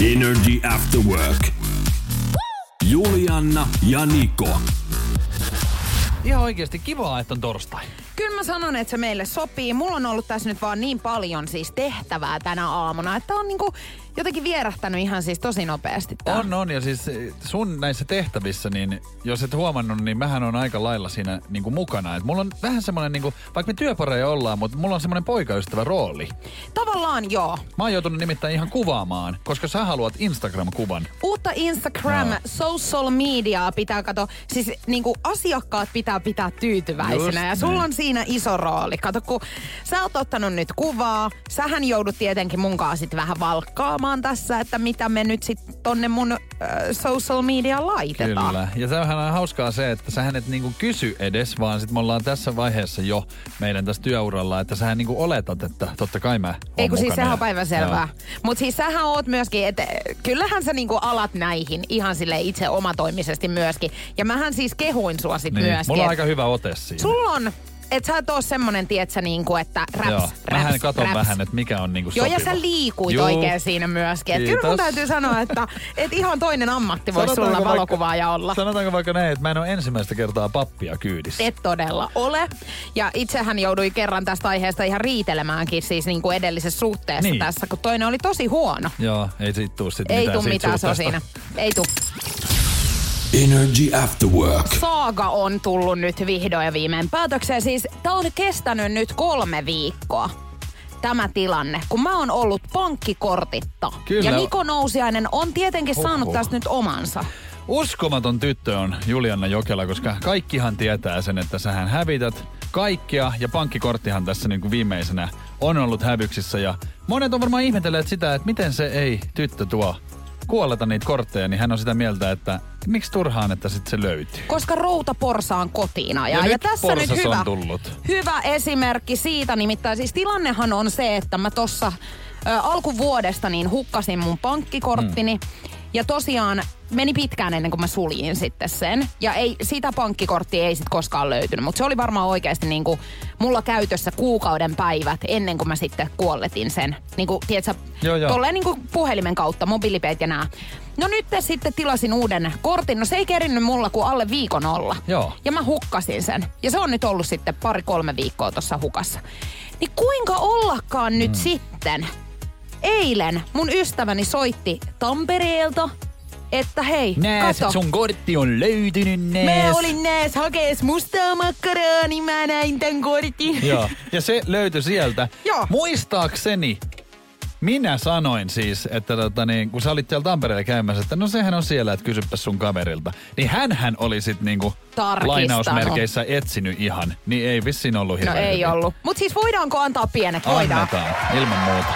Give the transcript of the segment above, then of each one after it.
Energy After Work. Julianna ja Niko. Ihan oikeasti kivaa, että on torstai. Kyllä mä sanon, että se meille sopii. Mulla on ollut tässä nyt vaan niin paljon siis tehtävää tänä aamuna, että on niinku jotenkin vierähtänyt ihan siis tosi nopeasti. Tää. On, on. Ja siis sun näissä tehtävissä, niin jos et huomannut, niin mähän on aika lailla siinä niin kuin mukana. Et mulla on vähän semmoinen, niin kuin, vaikka me työpareja ollaan, mutta mulla on semmoinen poikaystävä rooli. Tavallaan joo. Mä oon joutunut nimittäin ihan kuvaamaan, koska sä haluat Instagram-kuvan. Uutta Instagram, Joo. social mediaa pitää kato. Siis niinku asiakkaat pitää pitää tyytyväisenä Just ja sulla niin. on siinä iso rooli. Kato, kun sä oot ottanut nyt kuvaa, sähän joudut tietenkin munkaan sit vähän valkkaamaan tässä, että mitä me nyt sit tonne mun äh, social media laitetaan. Kyllä. Ja tämähän on hauskaa se, että sähän et niinku kysy edes, vaan sit me ollaan tässä vaiheessa jo meidän tässä työuralla, että sähän niinku oletat, että totta kai mä Ei kun siis sehän on päivänselvää. Mutta siis sähän oot myöskin, että kyllähän sä niinku alat näihin ihan sille itse omatoimisesti myöskin. Ja mähän siis kehuin sua sit Niin. myöskin. Mulla on aika hyvä ote siinä. Sulla on, et sä et oo semmonen, tietsä, niinku, että raps, Joo. raps, Mähän katon raps. vähän, että mikä on niinku Joo, ja sopiva. sä liikuit Juu. oikein siinä myöskin. Et kyllä mun täytyy sanoa, että et ihan toinen ammatti voisi Sanotaanko sulla valokuvaaja olla. Sanotaanko vaikka näin, että mä en ole ensimmäistä kertaa pappia kyydissä. Et todella ole. Ja itsehän joudui kerran tästä aiheesta ihan riitelemäänkin siis niin kuin edellisessä suhteessa Niin. tässä, kun toinen oli tosi huono. Joo, ei siitä tuu sit Ei mitään tuu siitä mitään, se on siinä. Ei tuu. Energy After Work. Saaga on tullut nyt vihdoin ja viimein päätökseen. Siis tää on kestänyt nyt kolme viikkoa tämä tilanne, kun mä oon ollut pankkikortitta. Kyllä. Ja Niko Nousiainen on tietenkin saanut Huhhuh. tästä nyt omansa. Uskomaton tyttö on Julianna Jokela, koska kaikkihan tietää sen, että sähän hävität kaikkea ja pankkikorttihan tässä niin kuin viimeisenä on ollut hävyksissä ja monet on varmaan ihmetelleet sitä, että miten se ei tyttö tuo kuolleta niitä kortteja, niin hän on sitä mieltä, että miksi turhaan, että sitten se löytyy. Koska routa porsaan kotiin ajaa. Ja Ja, nyt tässä nyt porsas on hyvä, tullut. hyvä esimerkki siitä. Nimittäin siis tilannehan on se, että mä tossa alkuvuodesta niin hukkasin mun pankkikorttini. Hmm. Ja tosiaan meni pitkään ennen kuin mä suljin sitten sen. Ja ei, sitä pankkikorttia ei sitten koskaan löytynyt. Mutta se oli varmaan oikeasti niin kuin mulla käytössä kuukauden päivät ennen kuin mä sitten kuolletin sen. Niin kuin, tiedätkö, Joo, joo. tolleen niin kuin puhelimen kautta, mobiilipeit ja nää. No nyt sitten tilasin uuden kortin. No se ei kerinnyt mulla kuin alle viikon olla. Joo. Ja mä hukkasin sen. Ja se on nyt ollut sitten pari-kolme viikkoa tuossa hukassa. Niin kuinka ollakaan nyt sitten? Eilen mun ystäväni soitti Tampereelta, että hei, Nääs, kato. sun kortti on löytynyt, nääs. Mä olin näes hakees mustaa makkaraa, niin mä näin tän kortin. Joo, ja se löytyi sieltä. Joo. Muistaakseni minä sanoin siis, että tota niin, kun sä olit siellä Tampereella käymässä, että no sehän on siellä, että kysypä sun kaverilta. Niin hänhän oli sit niinku lainausmerkeissä etsinyt ihan. Niin ei vissiin ollut No hirveän ei hyvin. ollut. Mut siis voidaanko antaa pienet? Voidaan. Annetaan, ilman muuta.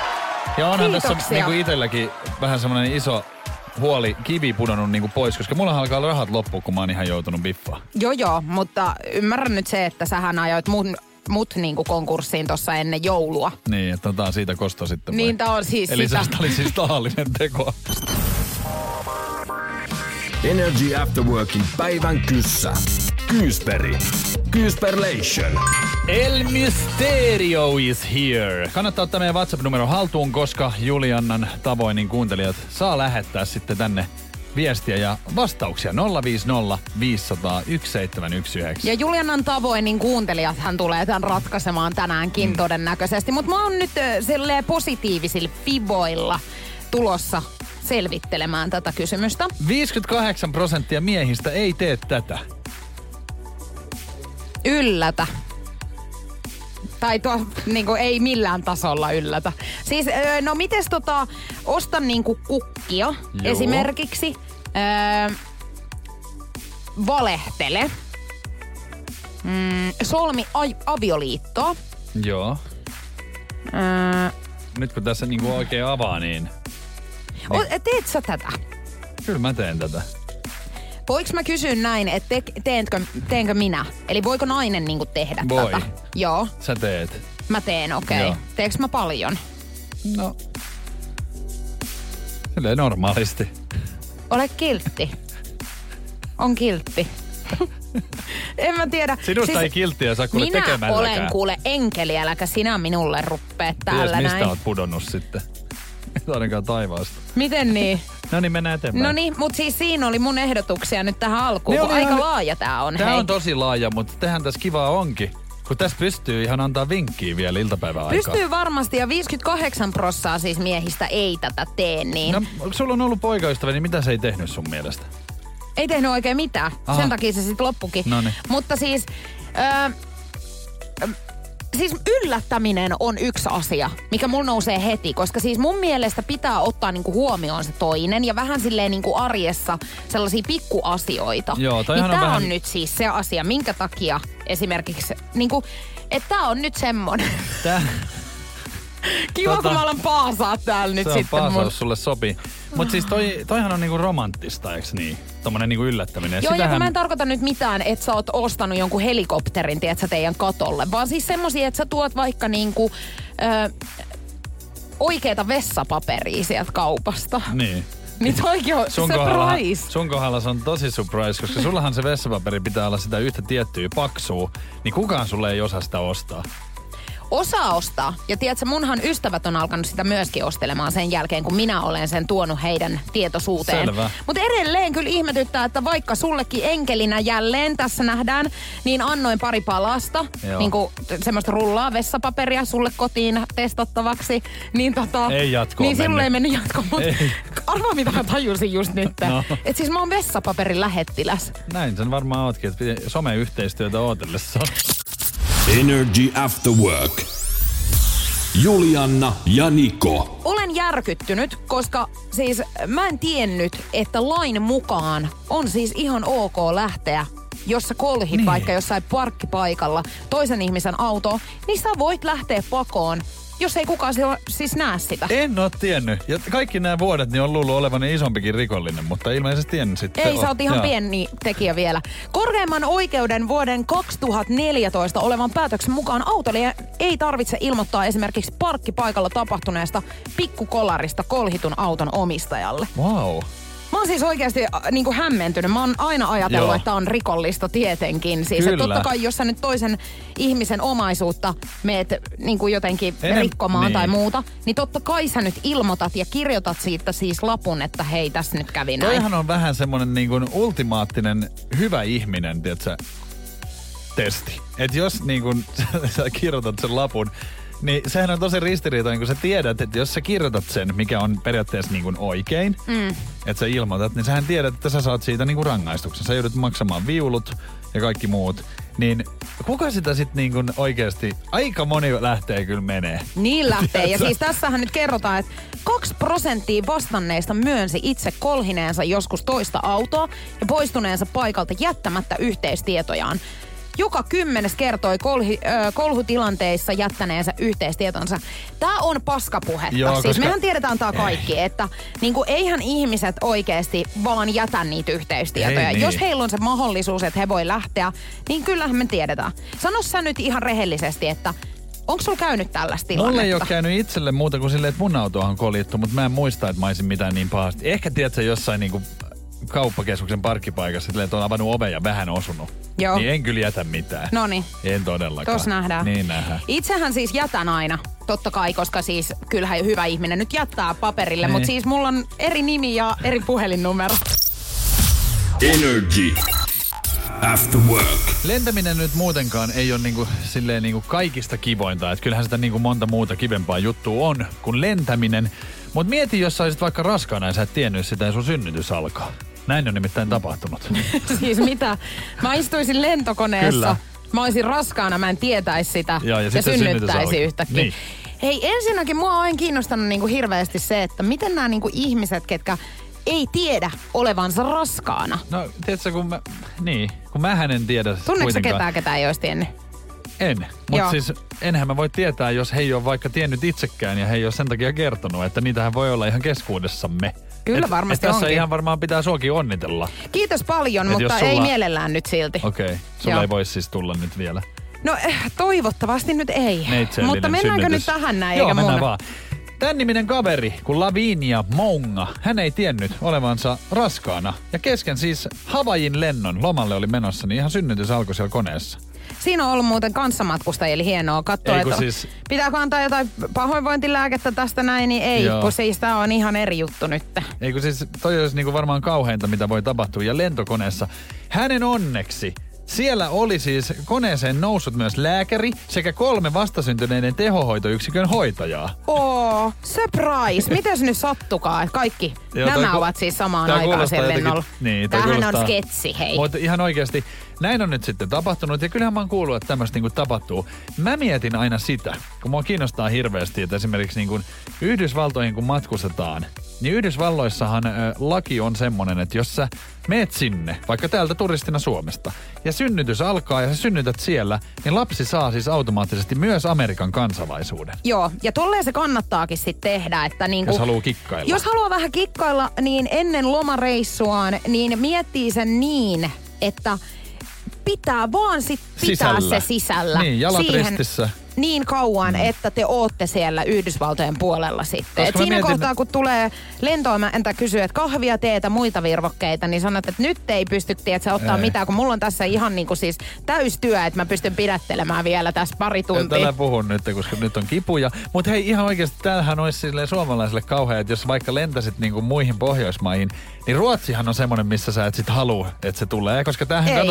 Ja onhan tässä Kiitoksia. niinku itselläkin vähän semmoinen iso huoli kivi pudonnut niinku pois, koska mulla alkaa rahat loppua, kun mä oon ihan joutunut biffaan. Joo joo, mutta ymmärrän nyt se, että sähän ajoit mun, mut niinku konkurssiin tuossa ennen joulua. Niin, että otetaan siitä kosto sitten. Niin tää on siis Eli sitä. se oli siis tahallinen teko. Energy After Workin päivän kyssä. Kyysperi. Kyysperlation. El Mysterio is here. Kannattaa ottaa meidän WhatsApp-numero haltuun, koska Juliannan tavoin niin kuuntelijat saa lähettää sitten tänne viestiä ja vastauksia 050 500 1719. Ja Julianan tavoin niin kuuntelijathan tulee tämän ratkaisemaan tänäänkin mm. todennäköisesti. Mutta mä oon nyt silleen positiivisilla fiboilla tulossa selvittelemään tätä kysymystä. 58 prosenttia miehistä ei tee tätä. Yllätä. Tai tuo niinku, ei millään tasolla yllätä. Siis, öö, no mites tota, ostan niinku kukkia Joo. esimerkiksi. Öö, valehtele. Mm, solmi a- avioliittoa. Joo. Öö, nyt kun tässä niinku oikein avaa, niin O, teet sä tätä? kyllä mä teen tätä. Voinko mä kysyä näin, että te, teenkö, teenkö minä? Eli voiko nainen niinku tehdä Voi. tätä? Joo, Sä teet. mä teen, okei. Joo. Okay. Teekö mä paljon? No. Silleen normaalisti. Ole kiltti. On kiltti. en mä tiedä. Sinusta ei kilttiä saa kuule Minä tekemälläkään. olen kuule enkeli, äläkä sinä minulle ruppee Ties, täällä mistä näin. oot pudonnut sitten. Ainakaan taivaasta. Miten niin? No niin, mennään eteenpäin. No niin, mutta siis siinä oli mun ehdotuksia nyt tähän alkuun, Ne kun aika ihan- laaja tää on. Tää hei. on tosi laaja, mutta tehän tässä kivaa onkin. Kun tässä pystyy ihan antaa vinkkiä vielä iltapäivän aikaa. Pystyy varmasti ja 58 prossaa siis miehistä ei tätä tee, niin No, sulla on ollut poikaystävä, niin mitä se ei tehnyt sun mielestä? ei tehnyt oikein mitään. Aha. Sen takia se sitten loppukin. Noniin. Mutta siis, öö, siis yllättäminen on yksi asia, mikä mulla nousee heti, koska siis mun mielestä pitää ottaa niinku huomioon se toinen ja vähän silleen niinku arjessa sellaisia pikkuasioita. Joo, niin on vähän- on nyt siis se asia, minkä takia esimerkiksi, niinku, että tää on nyt semmonen. Tää, Kiva, Tota, kun mä alan paasaa täällä nyt se sitten mun. paasaus sulle sopii. Mutta siis toi, toihan on niinku romanttista, eiks niin? Tommonen niinku yllättäminen. Joo, ja kun mä en tarkoita nyt mitään, että sä oot ostanut jonkun helikopterin, tiedätkö, teidän katolle, vaan siis semmosia, että sä tuot vaikka niinku, ö, oikeeta vessapaperia sieltä kaupasta. Niin. Niin toikin on Sun kohdalla, surprise. sun kohdalla se on tosi surprise, koska sullahan se vessapaperi pitää olla sitä yhtä tiettyä paksua, niin kukaan sulle ei osaa sitä ostaa. Osaa ostaa. Ja tiedätkö, munhan ystävät on alkanut sitä myöskin ostelemaan sen jälkeen, kun minä olen sen tuonut heidän tietoisuuteen. Mutta edelleen kyllä ihmetyttää, että vaikka sullekin enkelinä jälleen tässä nähdään, niin annoin pari palasta, Joo. niin kuin semmoista rullaa vessapaperia sulle kotiin testattavaksi. Niin, tota, Ei jatkoon Niin silloin ei mennyt jatkoon, mutta arvaa mitä mä tajusin just nyt. No. Että siis mä oon vessapaperin lähettiläs. Näin sen varmaan ootkin, että someyhteistyötä ootellessa. Energy After Work. Julianna ja Niko. Olen järkyttynyt, koska siis mä en tiennyt, että lain mukaan on siis ihan ok lähteä jos sä kolhit niin. vaikka jossain parkkipaikalla toisen ihmisen autoa, niin sä voit lähteä pakoon, jos ei kukaan sillä- siis näe sitä. En oo tiennyt. Ja kaikki nämä vuodet niin on luullut olevan isompikin rikollinen, mutta ilmeisesti en sitten Ei, sä oot ihan Joo. pieni tekijä vielä. Korkeimman oikeuden vuoden 2014 olevan päätöksen mukaan autolija ei tarvitse ilmoittaa esimerkiksi parkkipaikalla tapahtuneesta pikkukolarista kolhitun auton omistajalle. Wow. Oon siis oikeasti äh, niin kuin hämmentynyt. Mä oon aina ajatellut, Joo. että on rikollista tietenkin. Siis Kyllä. että totta kai, jos sä nyt toisen ihmisen omaisuutta meet niin kuin jotenkin Enem- rikkomaan niin. tai muuta, niin totta kai sä nyt ilmoitat ja kirjoitat siitä siis lapun, että hei, tässä nyt kävi näin. Toihan on vähän semmonen niin kuin ultimaattinen hyvä ihminen, tiedätkö, testi. Että jos niin kuin, sä kirjoitat sen lapun, niin sehän on tosi ristiriitainen, kun sä tiedät, että jos sä kirjoitat sen, mikä on periaatteessa niin kuin oikein, mm. että sä ilmoitat, niin sähän tiedät, että sä saat siitä niin kuin rangaistuksen. Sä joudut maksamaan viulut ja kaikki muut. Niin kuka sitä sitten niin kuin oikeasti, aika moni lähtee kyllä menee. Niin lähtee. Ja siis tässähän nyt kerrotaan, että 2 prosenttia vastanneista myönsi itse kolhineensa joskus toista autoa ja poistuneensa paikalta jättämättä yhteistietojaan. Joka kymmenes kertoi kolhi, ö, kolhutilanteissa jättäneensä yhteistietonsa. Tämä on paskapuhetta. Joo, siis koska- mehän tiedetään tämä kaikki, että niinku, eihän ihmiset oikeasti vaan jätä niitä yhteistietoja. Ei niin. Jos heillä on se mahdollisuus, että he voi lähteä, niin kyllähän me tiedetään. Sano sä nyt ihan rehellisesti, että onko sulla käynyt tällaista tilannetta? Mulle ei ole käynyt itselle muuta kuin silleen, että mun auto on kolittu, mutta mä en muista, että mä olisin mitään niin pahasti. Ehkä tiedätkö jossain niinku kauppakeskuksen parkkipaikassa, silleen, että on avannut oven ja vähän osunut. Joo. Niin en kyllä jätä mitään. Noniin. En todellakaan. Tuossa nähdään. Niin nähdään. Itsehän siis jätän aina, totta kai, koska siis kyllähän hyvä ihminen nyt jättää paperille, Niin. mutta siis mulla on eri nimi ja eri puhelinnumero. Energy After Work. Lentäminen nyt muutenkaan ei ole niinku, silleen niinku kaikista kivointa. Et kyllähän sitä niinku monta muuta kivempaa juttua on kuin lentäminen. Mutta mieti, jos sä olisit vaikka raskaana ja sä et tiennyt sitä ja sun synnytys alkaa. Näin on nimittäin tapahtunut. siis mitä? Mä istuisin lentokoneessa. Kyllä. Mä olisin raskaana, mä en tietäisi sitä. Joo, ja ja synnytys synnyttäisi yhtäkkiä. Niin. Hei, ensinnäkin mua on kiinnostanut niinku hirveästi se, että miten nämä niinku ihmiset, ketkä ei tiedä olevansa raskaana. No, tiedätkö, kun mä, niin, kun mähän en tiedä Tunneeko sä ketään, ketä ei olisi tiennyt? En. Mutta siis enhän mä voi tietää, jos he ei ole vaikka tiennyt itsekään ja he ei ole sen takia kertonut, että niitähän voi olla ihan keskuudessamme. Kyllä et, varmasti et tässä onkin. ihan varmaan pitää suokin onnitella. Kiitos paljon, Et mutta jos ei sulla- mielellään nyt silti. Okei, okay. sulla Joo. ei voi siis tulla nyt vielä. No eh, toivottavasti nyt ei. Mutta mennäänkö synnytys. nyt tähän näin Joo, eikä mennään muun? vaan. Tän niminen kaveri, kun Lavinia Mounga, hän ei tiennyt olevansa raskaana. Ja kesken siis Havajin lennon, lomalle oli menossa, niin ihan synnytys alkoi siellä koneessa. Siinä on ollut muuten kanssamatkustajia, eli hienoa katsoa, että siis- pitääkö antaa jotain pahoinvointilääkettä tästä näin, niin ei, Joo. kun siis tää on ihan eri juttu nyt. Ei kun siis toi olisi niinku varmaan kauheinta, mitä voi tapahtua. Ja lentokoneessa hänen onneksi siellä oli siis koneeseen noussut myös lääkäri sekä kolme vastasyntyneiden tehohoitoyksikön hoitajaa. Oo, surprise! Miten se nyt sattukaa, että kaikki Joo, nämä ku- ovat siis samaan aikaan jotenkin- lennolla. niin, Tämähän on sketsi, hei. Mutta ihan oikeasti, näin on nyt sitten tapahtunut ja kyllähän mä oon kuullut, että tämmöistä niinku tapahtuu. Mä mietin aina sitä, kun mua kiinnostaa hirveästi, että esimerkiksi niinku Yhdysvaltoihin kun matkustetaan, niin Yhdysvalloissahan ö, laki on semmonen, että jos sä meet sinne, vaikka täältä turistina Suomesta, ja synnytys alkaa ja sä synnytät siellä, niin lapsi saa siis automaattisesti myös Amerikan kansalaisuuden. Joo, ja tolleen se kannattaakin sitten tehdä, että niinku, Jos haluaa kikkailla. Jos haluaa vähän kikkailla, niin ennen lomareissuaan, niin miettii sen niin, että pitää vaan sit pitää Sisällä. se sisällä. Niin, jalat ristissä. Niin kauan, mm. että te ootte siellä Yhdysvaltojen puolella sitten. Koska Et mä siinä mietin- kohtaa, kun tulee lentoemäntä kysyä, että kahvia, teetä, muita virvokkeita, niin sanot, että nyt ei pysty tiedätkö, ottaa Ei. mitään, kun mulla on tässä ihan niinku siis täystyö, että mä pystyn pidättelemään vielä tässä pari tuntia. tällä puhun nyt, koska nyt on kipuja. Mutta hei, ihan oikeasti tämähän olisi suomalaiselle kauhea, että jos vaikka lentäisit niinku muihin Pohjoismaihin, niin Ruotsihan on semmoinen, missä sä et sit halua, että se tulee. Koska tämähän Ei.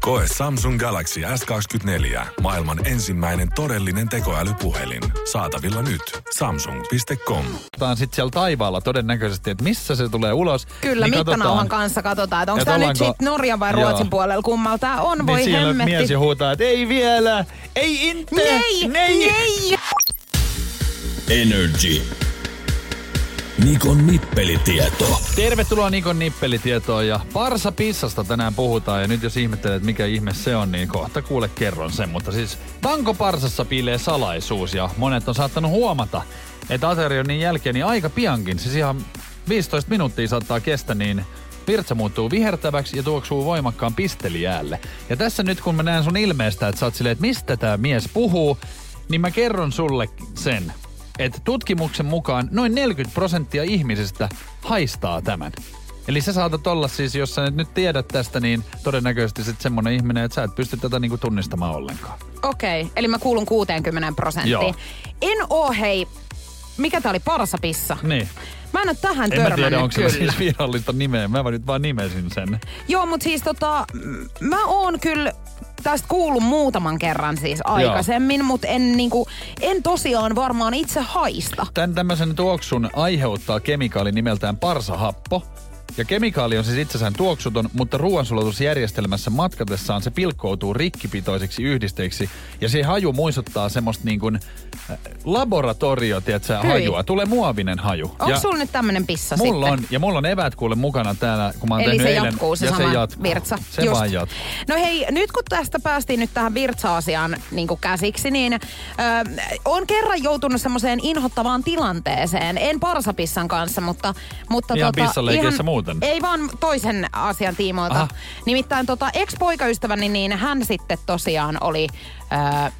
Koe Samsung Galaxy S24. Maailman ensimmäinen todellinen tekoälypuhelin. Saatavilla nyt. Samsung.com. katsotaan sitten siellä taivaalla todennäköisesti, että missä se tulee ulos. Kyllä, niin mittanauhan kanssa katsotaan, että onko Että tämä nyt sitten Norjan vai Joo. Ruotsin puolella, kummalla tämä on, voi niin siellä hemmetti. mies jo huutaa, että ei vielä, ei inte, Nei, nei. nei. Energy. Nikon nippelitieto. Tervetuloa Nikon nippelitietoon ja Parsa Pissasta tänään puhutaan ja nyt jos ihmettelet mikä ihme se on, niin kohta kuule kerron sen. Mutta siis Tanko Parsassa piilee salaisuus ja monet on saattanut huomata, että aterioinnin jälkeen niin aika piankin, siis ihan 15 minuuttia saattaa kestä, niin virtsa muuttuu vihertäväksi ja tuoksuu voimakkaan pistelijäälle. Ja tässä nyt kun mä näen sun ilmeestä, että sä oot silleen, että mistä tämä mies puhuu, niin mä kerron sulle sen, että tutkimuksen mukaan noin 40 prosenttia ihmisistä haistaa tämän. Eli sä saatat olla siis, jos sä nyt tiedät tästä, niin todennäköisesti sit semmonen ihminen, että sä et pysty tätä niinku tunnistamaan ollenkaan. Okei, okay, eli mä kuulun 60 prosenttiin. Joo. En oo hei, mikä tää oli, parsapissa? Niin. Mä en oo tähän En mä törmännyt tiedä, onko se siis virallista nimeä. Mä nyt vaan nimesin sen. Joo, mutta siis tota, mä oon kyllä tästä kuullut muutaman kerran siis aikaisemmin, mutta en, niinku, en tosiaan varmaan itse haista. Tän tämmöisen tuoksun aiheuttaa kemikaali nimeltään parsahappo. Ja kemikaali on siis itsessään tuoksuton, mutta ruoansulatusjärjestelmässä matkatessaan se pilkkoutuu rikkipitoisiksi yhdisteiksi. Ja se haju muistuttaa semmoista niin kuin äh, laboratorio, tiedätkö, Hyi. hajua. Tulee muovinen haju. Onko ja sulla nyt tämmönen pissa mulla sitten? on, ja mulla on eväät kuule mukana täällä, kun mä oon Eli se eilen. jatkuu se ja sama se jatkuu. virtsa. Se Just. vaan jatkuu. No hei, nyt kun tästä päästiin nyt tähän virtsa-asiaan niin käsiksi, niin ö, on kerran joutunut semmoiseen inhottavaan tilanteeseen. En parsapissan kanssa, mutta... mutta Ihan tota, pissanleikeissä muuten? Ei vaan toisen asian tiimoilta. Aha. Nimittäin tota, ex-poikaystäväni, niin hän sitten tosiaan oli... Ö,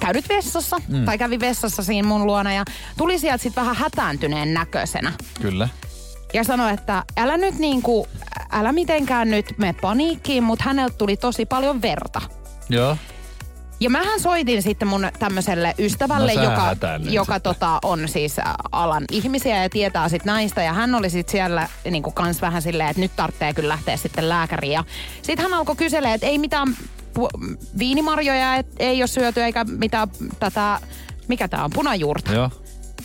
käynyt vessassa, mm. tai kävi vessassa siinä mun luona ja tuli sieltä sitten vähän hätääntyneen näköisenä Kyllä. ja sanoi, että älä nyt niinku, älä mitenkään nyt me paniikkiin, mutta häneltä tuli tosi paljon verta. Joo. Ja mähän soitin sitten mun tämmöiselle ystävälle, No joka, joka tota, on siis alan ihmisiä ja tietää sit näistä. Ja hän oli sitten siellä niinku kans vähän silleen, että nyt tarvitsee kyllä lähteä sitten lääkäriin. Ja sitten hän alkoi kyselee, että ei mitään pu- viinimarjoja et, ei ole syöty eikä mitään tätä, mikä tää on, punajuurta. Joo.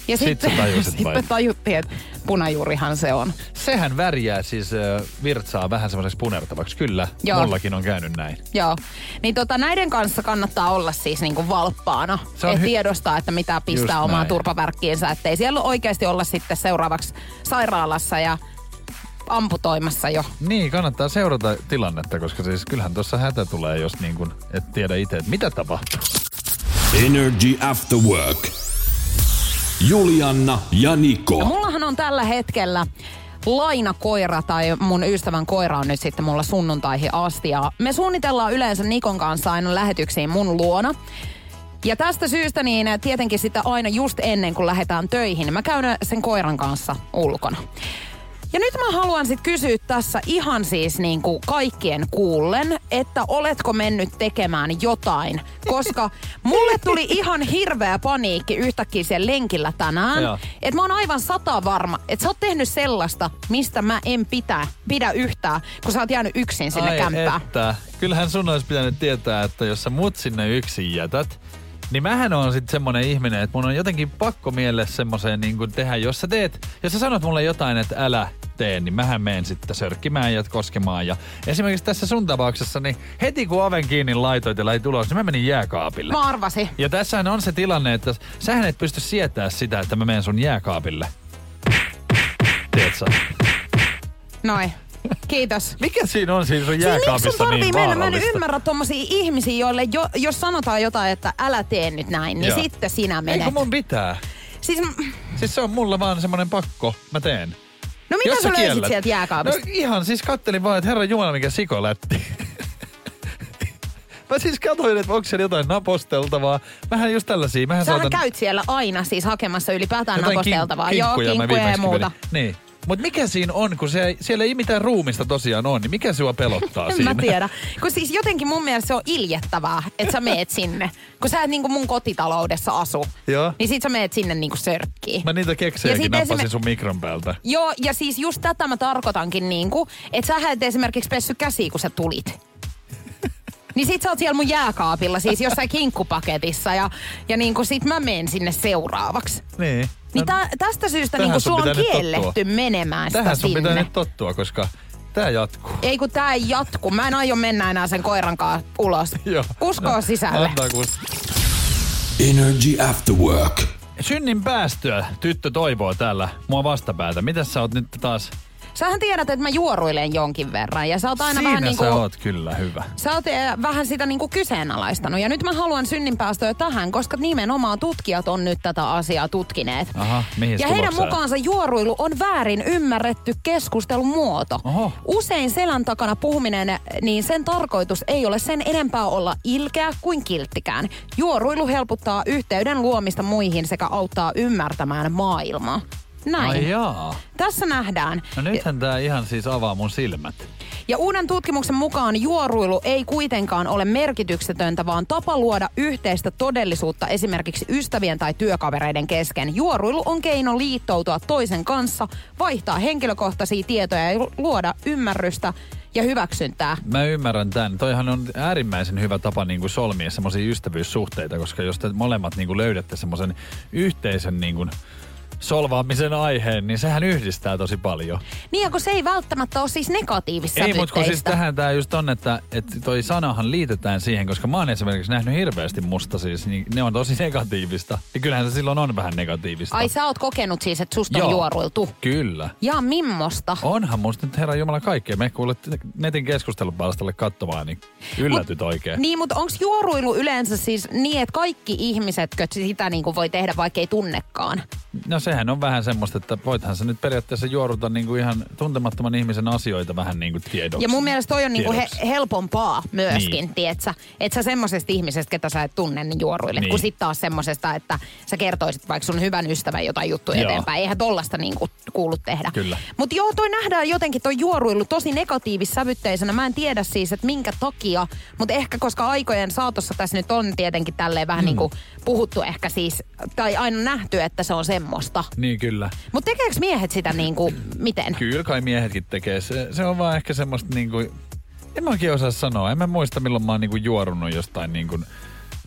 Ja Sit sitten, sitten tajuttiin, että Punajuurihan se on. Sehän värjää siis äh, virtsaa vähän semmoiseksi punertavaksi. Kyllä, Joo. mullakin on käynyt näin. Joo. Niin tota, näiden kanssa kannattaa olla siis niinku valppaana. Se on hy- tiedostaa, että mitä pistää Just omaa näin. turpavärkkiinsä. Että ei siellä oikeasti olla sitten seuraavaksi sairaalassa ja amputoimassa jo. Niin, kannattaa seurata tilannetta, koska siis kyllähän tuossa hätä tulee, jos niin kuin et tiedä itse, että mitä tapahtuu. Energy After Work. Julianna ja Niko. Ja mullahan on tällä hetkellä lainakoira tai mun ystävän koira on nyt sitten mulla sunnuntaihin asti. Ja me suunnitellaan yleensä Nikon kanssa aina lähetyksiin mun luona. Ja tästä syystä niin tietenkin sitten aina just ennen kuin lähdetään töihin, niin mä käyn sen koiran kanssa ulkona. Ja nyt mä haluan sitten kysyä tässä ihan siis niin kuin kaikkien kuullen, että oletko mennyt tekemään jotain, koska mulle tuli ihan hirveä paniikki yhtäkkiä siellä lenkillä tänään, että mä oon aivan sata varma, että sä oot tehnyt sellaista, mistä mä en pitä, pidä yhtään, kun sä oot jäänyt yksin sinne Ai kämppään. että. Kyllähän sun olisi pitänyt tietää, että jos sä mut sinne yksin jätät, niin mähän on sitten semmonen ihminen, että mun on jotenkin pakko mielessä semmoiseen niin kuin tehdä, jos sä teet, jos sä sanot mulle jotain, että älä tee, niin mähän menen sitten sörkkimään ja koskemaan. Ja esimerkiksi tässä sun tapauksessa, niin heti kun oven kiinni laitoit ja lähit ulos, niin mä menin jääkaapille. Mä arvasin. Ja tässähän on se tilanne, että sähän et pysty sietää sitä, että mä menen sun jääkaapille. Tiedätkö? Noin. Kiitos. Mikä siinä on siinä sun Siis jääkaapissa tarvii niin mennä? Mä en ymmärrä tommosia ihmisiä, joille jo, jos sanotaan jotain, että älä tee nyt näin, niin Joo. sitten sinä Eikö menet. mun pitää? Siis, m- Siis se on mulla vaan semmonen pakko. Mä teen. no mitä Jos sä löysit kiellät- sieltä jääkaapista? No ihan siis kattelin vaan, että herra Jumala mikä sikolätti. Mä siis katsoin, että onko siellä jotain naposteltavaa. Mähän just tällaisia. Mähän Sähän saatan käyt siellä aina siis hakemassa ylipäätään jotain naposteltavaa. kin- Joo, kinkkuja, ja muuta. vedin. Niin. Mutta mikä siinä on, kun se, siellä ei mitään ruumista tosiaan on, niin mikä sua pelottaa En siinä? mä tiedä. Kun siis jotenkin mun mielestä se on iljettävää, että sä meet sinne. Kun sä et niinku mun kotitaloudessa asu. Joo. Niin sit sä meet sinne niinku sörkkiin. Mä niitä keksejäkin nappasin esimer- sun mikron päältä. Joo, ja siis just tätä mä tarkoitankin niinku, että sä et esimerkiksi pessy käsiä, kun sä tulit. Niin sit sä oot siellä mun jääkaapilla, siis jossain kinkkupaketissa ja, ja niinku sit mä menen sinne seuraavaksi. Niin. Niin tä, tästä syystä tähän niinku sun on kielletty tottua. menemään sitä Tähän sun sinne. pitää nyt tottua, koska tää jatkuu. Ei kun tää ei jatku. Mä en aio mennä enää sen koiran kanssa ulos. Uskoa sisälle. Antaa kun... Energy After Work. Synnin päästyä tyttö toivoo täällä mua vastapäätä. Mitäs sä oot nyt taas? Sähän tiedät, että mä juoruilen jonkin verran ja sä oot aina Siinä vähän niinku... sä oot kyllä hyvä. Sä oot eh, vähän sitä niinku kyseenalaistanut. Ja nyt mä haluan synninpäästöä tähän, koska nimenomaan tutkijat on nyt tätä asiaa tutkineet. Aha, mihin ja heidän tulokseen? mukaansa juoruilu on väärin ymmärretty keskustelun muoto. Oho. Usein selän takana puhuminen, niin sen tarkoitus ei ole sen enempää olla ilkeä kuin kilttikään. Juoruilu helpottaa yhteyden luomista muihin sekä auttaa ymmärtämään maailmaa. Näin. Ai jaa. Tässä nähdään. No nythän tää ihan siis avaa mun silmät. Ja uuden tutkimuksen mukaan juoruilu ei kuitenkaan ole merkityksetöntä, vaan tapa luoda yhteistä todellisuutta esimerkiksi ystävien tai työkavereiden kesken. Juoruilu on keino liittoutua toisen kanssa, vaihtaa henkilökohtaisia tietoja ja luoda ymmärrystä ja hyväksyntää. Mä ymmärrän tämän. Toihan on äärimmäisen hyvä tapa niin kuin solmia semmoisia ystävyyssuhteita, koska jos te molemmat niin kuin löydätte semmoisen yhteisen niin kuin solvaamisen aiheen, niin sehän yhdistää tosi paljon. Niin ja kun se ei välttämättä ole siis negatiivissa Ei, mutta kun siis tähän tää just on, että, että toi sanahan liitetään siihen, koska mä oon esimerkiksi nähnyt hirveästi musta siis, niin ne on tosi negatiivista. Ja kyllähän se silloin on vähän negatiivista. Ai sä oot kokenut siis, että susta on Joo. juoruiltu. Kyllä. Ja mimmosta? Onhan musta nyt herra Jumala kaikkea. Me kuulet netin keskustelupalstalle katsomaan, niin yllätyt oikein. Niin, mutta onko juoruilu yleensä siis niin, että kaikki ihmisetkö sitä niin kuin voi tehdä, vaikka ei tunnekaan? No sehän on vähän semmoista, että voithan se nyt periaatteessa juoruta niinku ihan tuntemattoman ihmisen asioita vähän niinku tiedoksi. Ja mun mielestä toi on niinku he, Tiedoksi. helpompaa myöskin, Niin. niin. tietsä. Että sä semmosesta ihmisestä, ketä sä et tunne, niin juoruille. Niin. Niin. Kun sit taas semmosesta, että sä kertoisit vaikka sun hyvän ystävän jotain juttuja Joo. eteenpäin. Eihän tollasta niinku kuulu tehdä. Kyllä. Mutta joo, toi nähdään jotenkin toi juoruilu tosi negatiivissävytteisenä. Mä en tiedä siis, että minkä takia. Mutta ehkä koska aikojen saatossa tässä nyt on tietenkin tälleen vähän mm. niinku puhuttu ehkä siis, tai aina nähty, että se on semmoista. Niin kyllä. Mutta tekeekö miehet sitä niinku, miten? Kyllä kai miehetkin tekee. Se, se on vaan ehkä semmoista niinku... En mä oikein osaa sanoa. En mä muista milloin mä oon niinku juorunut jostain niinku...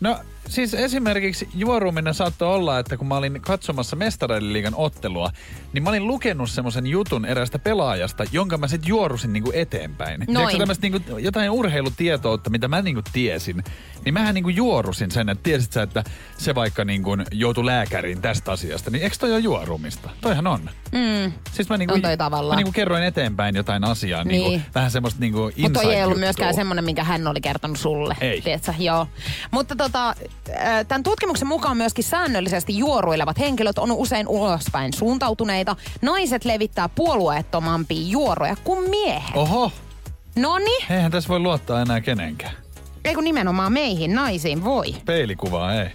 No, siis esimerkiksi juoruminen saattoi olla, että kun mä olin katsomassa Mestareiden liigan ottelua, niin mä olin lukenut semmoisen jutun eräästä pelaajasta, jonka mä sitten juorusin niinku eteenpäin. Tiedätkö tämmöistä niinku jotain urheilutietoutta, mitä mä niinku tiesin, niin mähän niinku juorusin sen, että tiesit sä, että se vaikka niinku joutui lääkäriin tästä asiasta, niin eikö toi ole juorumista? Toihan on. Mm. Siis mä niinku, On toi tavallaan. mä niinku kerroin eteenpäin jotain asiaa, niin. Niin. niinku, vähän semmoista niinku Mutta toi ei ollut inside-juttua. myöskään semmoinen, minkä hän oli kertonut sulle. Ei. Tiedätkö? Joo. Mutta tota, tämän tutkimuksen mukaan myöskin säännöllisesti juoruilevat henkilöt on usein ulospäin suuntautuneita. Naiset levittää puolueettomampia juoroja kuin miehet. Oho, Noni, eihän tässä voi luottaa enää kenenkään. ei kun nimenomaan meihin, naisiin, voi. Peilikuvaa ei.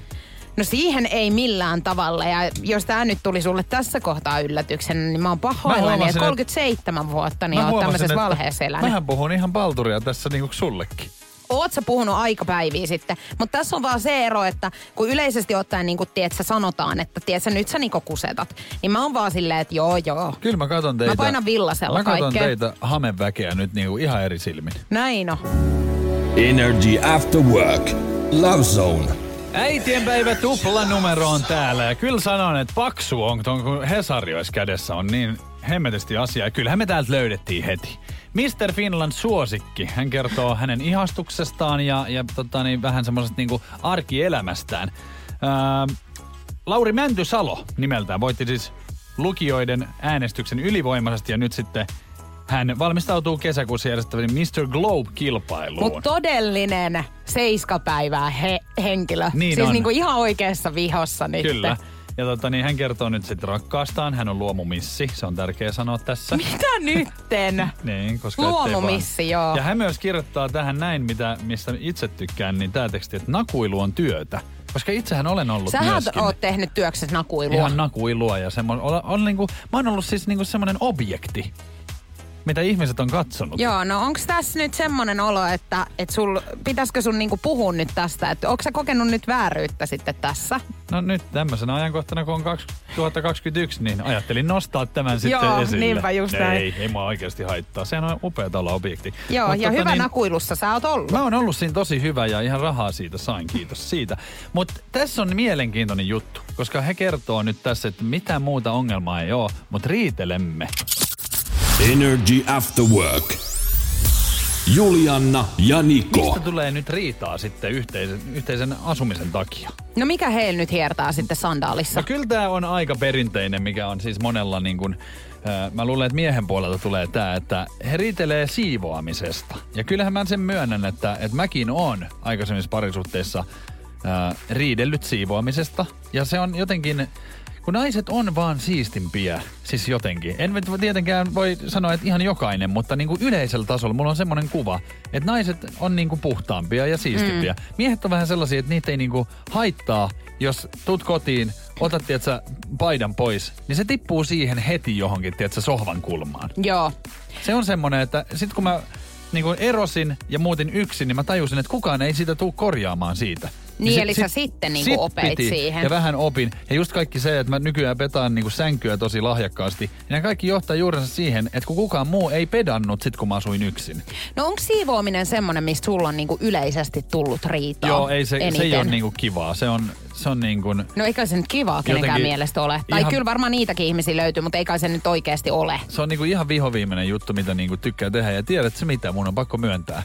No siihen ei millään tavalla. Ja jos tämä nyt tuli sulle tässä kohtaa yllätyksenä, niin mä oon pahoillani, että että- 37 vuotta niin oot tämmöisessä valheessa elänyt. Mähän puhun ihan palturia tässä niinku sullekin. Oot sä puhunut aikapäiviä sitten, mutta tässä on vaan se ero, että kun yleisesti ottaen niin kun, tiedät, sä sanotaan, että tiedät, sä, nyt sä niinku kusetat, niin mä oon vaan silleen, että joo joo. Kyllä mä katon teitä. Mä painan villasella Mä katon kaikkea. teitä hameväkeä nyt niinku ihan eri silmin. Näin on. Energy After Work. Love Zone. Äitienpäivä tupla numero on täällä ja kyllä sanon, että paksu on, ton kun Hesari olisi kädessä on niin hemmetisti asiaa. Ja Kyllähän me täältä löydettiin heti. Mr. Finland suosikki. Hän kertoo hänen ihastuksestaan ja, ja tota, niin, vähän semmoisesta niinku arkielämästään. Ää, Lauri Mäntysalo nimeltään voitti siis lukijoiden äänestyksen ylivoimaisesti ja nyt sitten hän valmistautuu kesäkuussa järjestävän Mr. Globe-kilpailuun. Mutta todellinen seiskapäivää he, henkilö. Niin siis on. niinku ihan oikeassa vihossa nyt. Kyllä. Ja tota, niin hän kertoo nyt sitten rakkaastaan. Hän on luomumissi, se on tärkeä sanoa tässä. Mitä nytten? Niin, koska Luomumissi, joo. Ja hän myös kirjoittaa tähän näin, mitä, mistä itse tykkään, niin tämä teksti, että nakuilu on työtä. Koska itsehän olen ollut Sähän myöskin oot tehnyt työksessä nakuilua. ihan nakuilua ja semmoinen, on, on niinku, mä oon ollut siis niinku semmoinen objekti, mitä ihmiset on katsonut. Joo, no onko tässä nyt semmoinen olo, että, että sul, pitäisikö sun niinku puhua nyt tästä? Että onko sä kokenut nyt vääryyttä sitten tässä? No nyt tämmöisenä ajankohtana, kun on 2021, niin ajattelin nostaa tämän sitten Joo, esille. niinpä just näin. Ei, ei mua oikeasti haittaa. Sehän on upea olla objekti. Joo, Mut ja tota hyvä niin, nakuilussa sä oot ollut. Mä oon ollut siinä tosi hyvä ja ihan rahaa siitä sain, kiitos siitä. Mutta tässä on mielenkiintoinen juttu, koska he kertoo nyt tässä, että mitään muuta ongelmaa ei ole, mutta riitelemme. Energy After Work. Julianna ja Niko. Mistä tulee nyt riitaa sitten yhteisen, yhteisen asumisen takia? No mikä heillä nyt hiertää sitten sandaalissa? No kyllä tämä on aika perinteinen, mikä on siis monella niin kuin, äh, mä luulen, että miehen puolelta tulee tämä, että he riitelee siivoamisesta. Ja kyllähän mä sen myönnän, että, että mäkin on aikaisemmissa parisuhteissa äh, riidellyt siivoamisesta. Ja se on jotenkin, kun naiset on vaan siistimpiä, siis jotenkin. En tietenkään voi sanoa, että ihan jokainen, mutta niin kuin yleisellä tasolla mulla on semmoinen kuva, että naiset on niin kuin puhtaampia ja siistimpiä. Mm. Miehet on vähän sellaisia, että niitä ei niin kuin haittaa, jos tuut kotiin, otat tiedätkö, paidan pois, niin se tippuu siihen heti johonkin tiedätkö, sohvan kulmaan. Joo. Se on semmoinen, että sit kun mä niin kuin erosin ja muutin yksin, niin mä tajusin, että kukaan ei sitä tule korjaamaan siitä. Niin, eli sä sitten niinku opeit piti, siihen. Ja vähän opin. Ja just kaikki se, että mä nykyään petaan niinku sänkyä tosi lahjakkaasti, niin nämä kaikki johtaa juurensa siihen, että kun kukaan muu ei pedannut sit, kun mä asuin yksin. No onko siivoaminen semmoinen, mistä sulla on niinku yleisesti tullut riitaa Joo, ei se, se ei ole niinku kivaa. Se on, se on niin kuin, No eikä se nyt kivaa kenenkään Jotenkin mielestä ole. Tai ihan- kyllä varmaan niitäkin ihmisiä löytyy, mutta eikä se nyt oikeasti ole. se on niinku ihan vihoviimeinen juttu, mitä niinku tykkää tehdä. Ja tiedät se mitä, mun on pakko myöntää.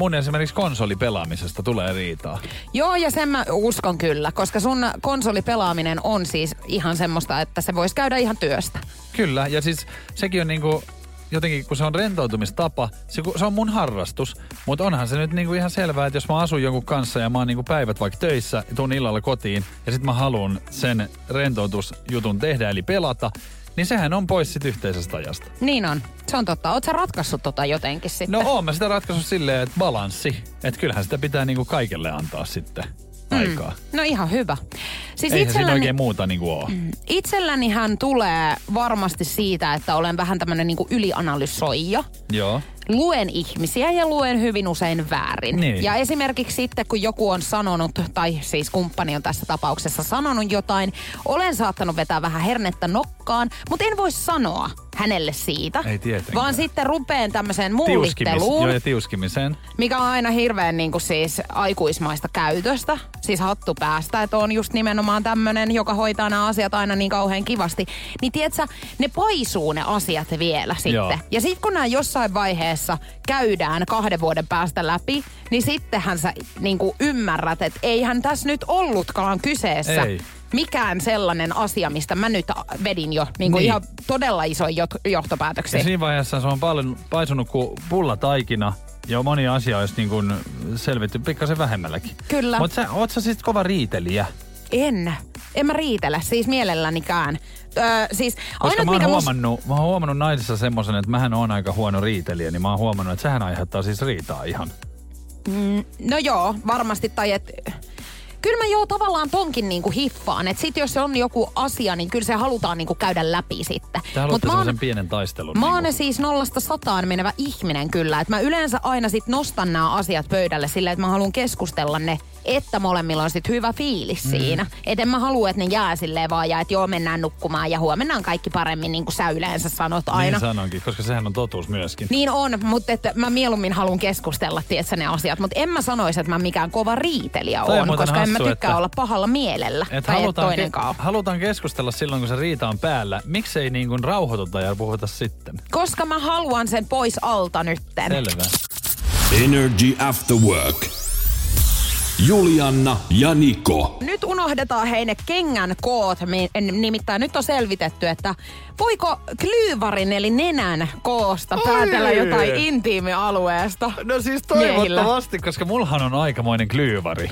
Mun esimerkiksi konsolipelaamisesta tulee riitaa. Joo, ja sen mä uskon kyllä, koska sun konsolipelaaminen on siis ihan semmoista, että se voisi käydä ihan työstä. Kyllä, ja siis sekin on niinku, jotenkin kun se on rentoutumistapa, se, se on mun harrastus, mutta onhan se nyt niinku ihan selvää, että jos mä asun jonkun kanssa ja mä oon niinku päivät vaikka töissä ja tuun illalla kotiin ja sit mä haluan sen rentoutusjutun tehdä eli pelata, niin sehän on pois sit yhteisestä ajasta. Niin on. Se on totta. Sä ratkaissut tota jotenkin sitten? No oon mä sitä ratkaissut silleen, että balanssi, että kyllähän sitä pitää niinku kaikille antaa sitten aikaa. No ihan hyvä. Siis siinä itselläni, oikein muuta niinku oo. itselläni hän tulee varmasti siitä, että olen vähän tämmönen niinku ylianalysoija. Joo. Luen ihmisiä ja luen hyvin usein väärin. Niin. Ja esimerkiksi sitten, kun joku on sanonut, tai siis kumppani on tässä tapauksessa sanonut jotain, olen saattanut vetää vähän hernettä nokkaan, mutta en voi sanoa hänelle siitä. Ei tietenkään. Vaan sitten rupeen tämmöiseen mullitteluun joo, ja tiuskimiseen. mikä on aina hirveän niin kuin siis aikuismaista käytöstä, siis hattu päästä, että on just nimenomaan tämmönen, joka hoitaa nämä asiat aina niin kauhean kivasti. Niin tiedätkö, ne paisuu ne asiat vielä sitten. Joo. Ja sitten kun nämä jossain vaiheessa käydään kahden vuoden päästä läpi, niin sittenhän sä niin kuin ymmärrät, että eihän tässä nyt ollutkaan kyseessä Ei. mikään sellainen asia, mistä mä nyt vedin jo niin kuin Niin. ihan todella jot- johtopäätöksiä. Ja siinä vaiheessa se on paljon paisunut kuin pullataikina. Ja moni asia olisi niin kuin selvitty pikkasen vähemmälläkin. Kyllä. Mutta sä, oot sä siis kova riitelijä? En. En mä riitele, siis mielellänikään. Öö, siis Koska mä oon, mikä mus- huomannut, mä oon huomannut naisissa semmoisen, että mähän on aika huono riitelijä, niin mä oon huomannut, että sehän aiheuttaa siis riitaa ihan. No joo, varmasti. Tai et, kyllä mä joo tavallaan tonkin niinku hiffaan. Että sit jos on joku asia, niin kyllä se halutaan niinku käydä läpi sitten. Te haluatte mä oon, pienen taistelun. mä oon niin siis nollasta sataan menevä ihminen kyllä. Että mä yleensä aina sit nostan nämä asiat pöydälle silleen, että mä haluan keskustella ne että molemmilla on sit hyvä fiilis mm. siinä. Et en mä halua, että ne jää silleen vaan ja että joo mennään nukkumaan ja huomenna on kaikki paremmin niin kuin sä yleensä sanot aina. Niin sanonkin, koska sehän on totuus myöskin. Niin on, mutta että mä mieluummin haluan keskustella, tietsä, ne asiat. Mutta en mä sanoisi, että mä mikään kova riitelijä on koska en mä hassu, tykkää että- olla pahalla mielellä. Et tai et halutaan, toinenkaan. ke- halutaan keskustella silloin, kun se riita on päällä. Miksei niin kuin rauhoituta ja puhuta sitten? Koska mä haluan sen pois alta nytten. Selvä. Energy After Work. Julianna ja Niko. Nyt unohdetaan hei ne kengän koot. Nimittäin nyt on selvitetty, että voiko klyyvarin eli nenän koosta päätellä jotain intiimialueesta No siis miehillä? toivottavasti, koska mulhan on aikamoinen klyyvari.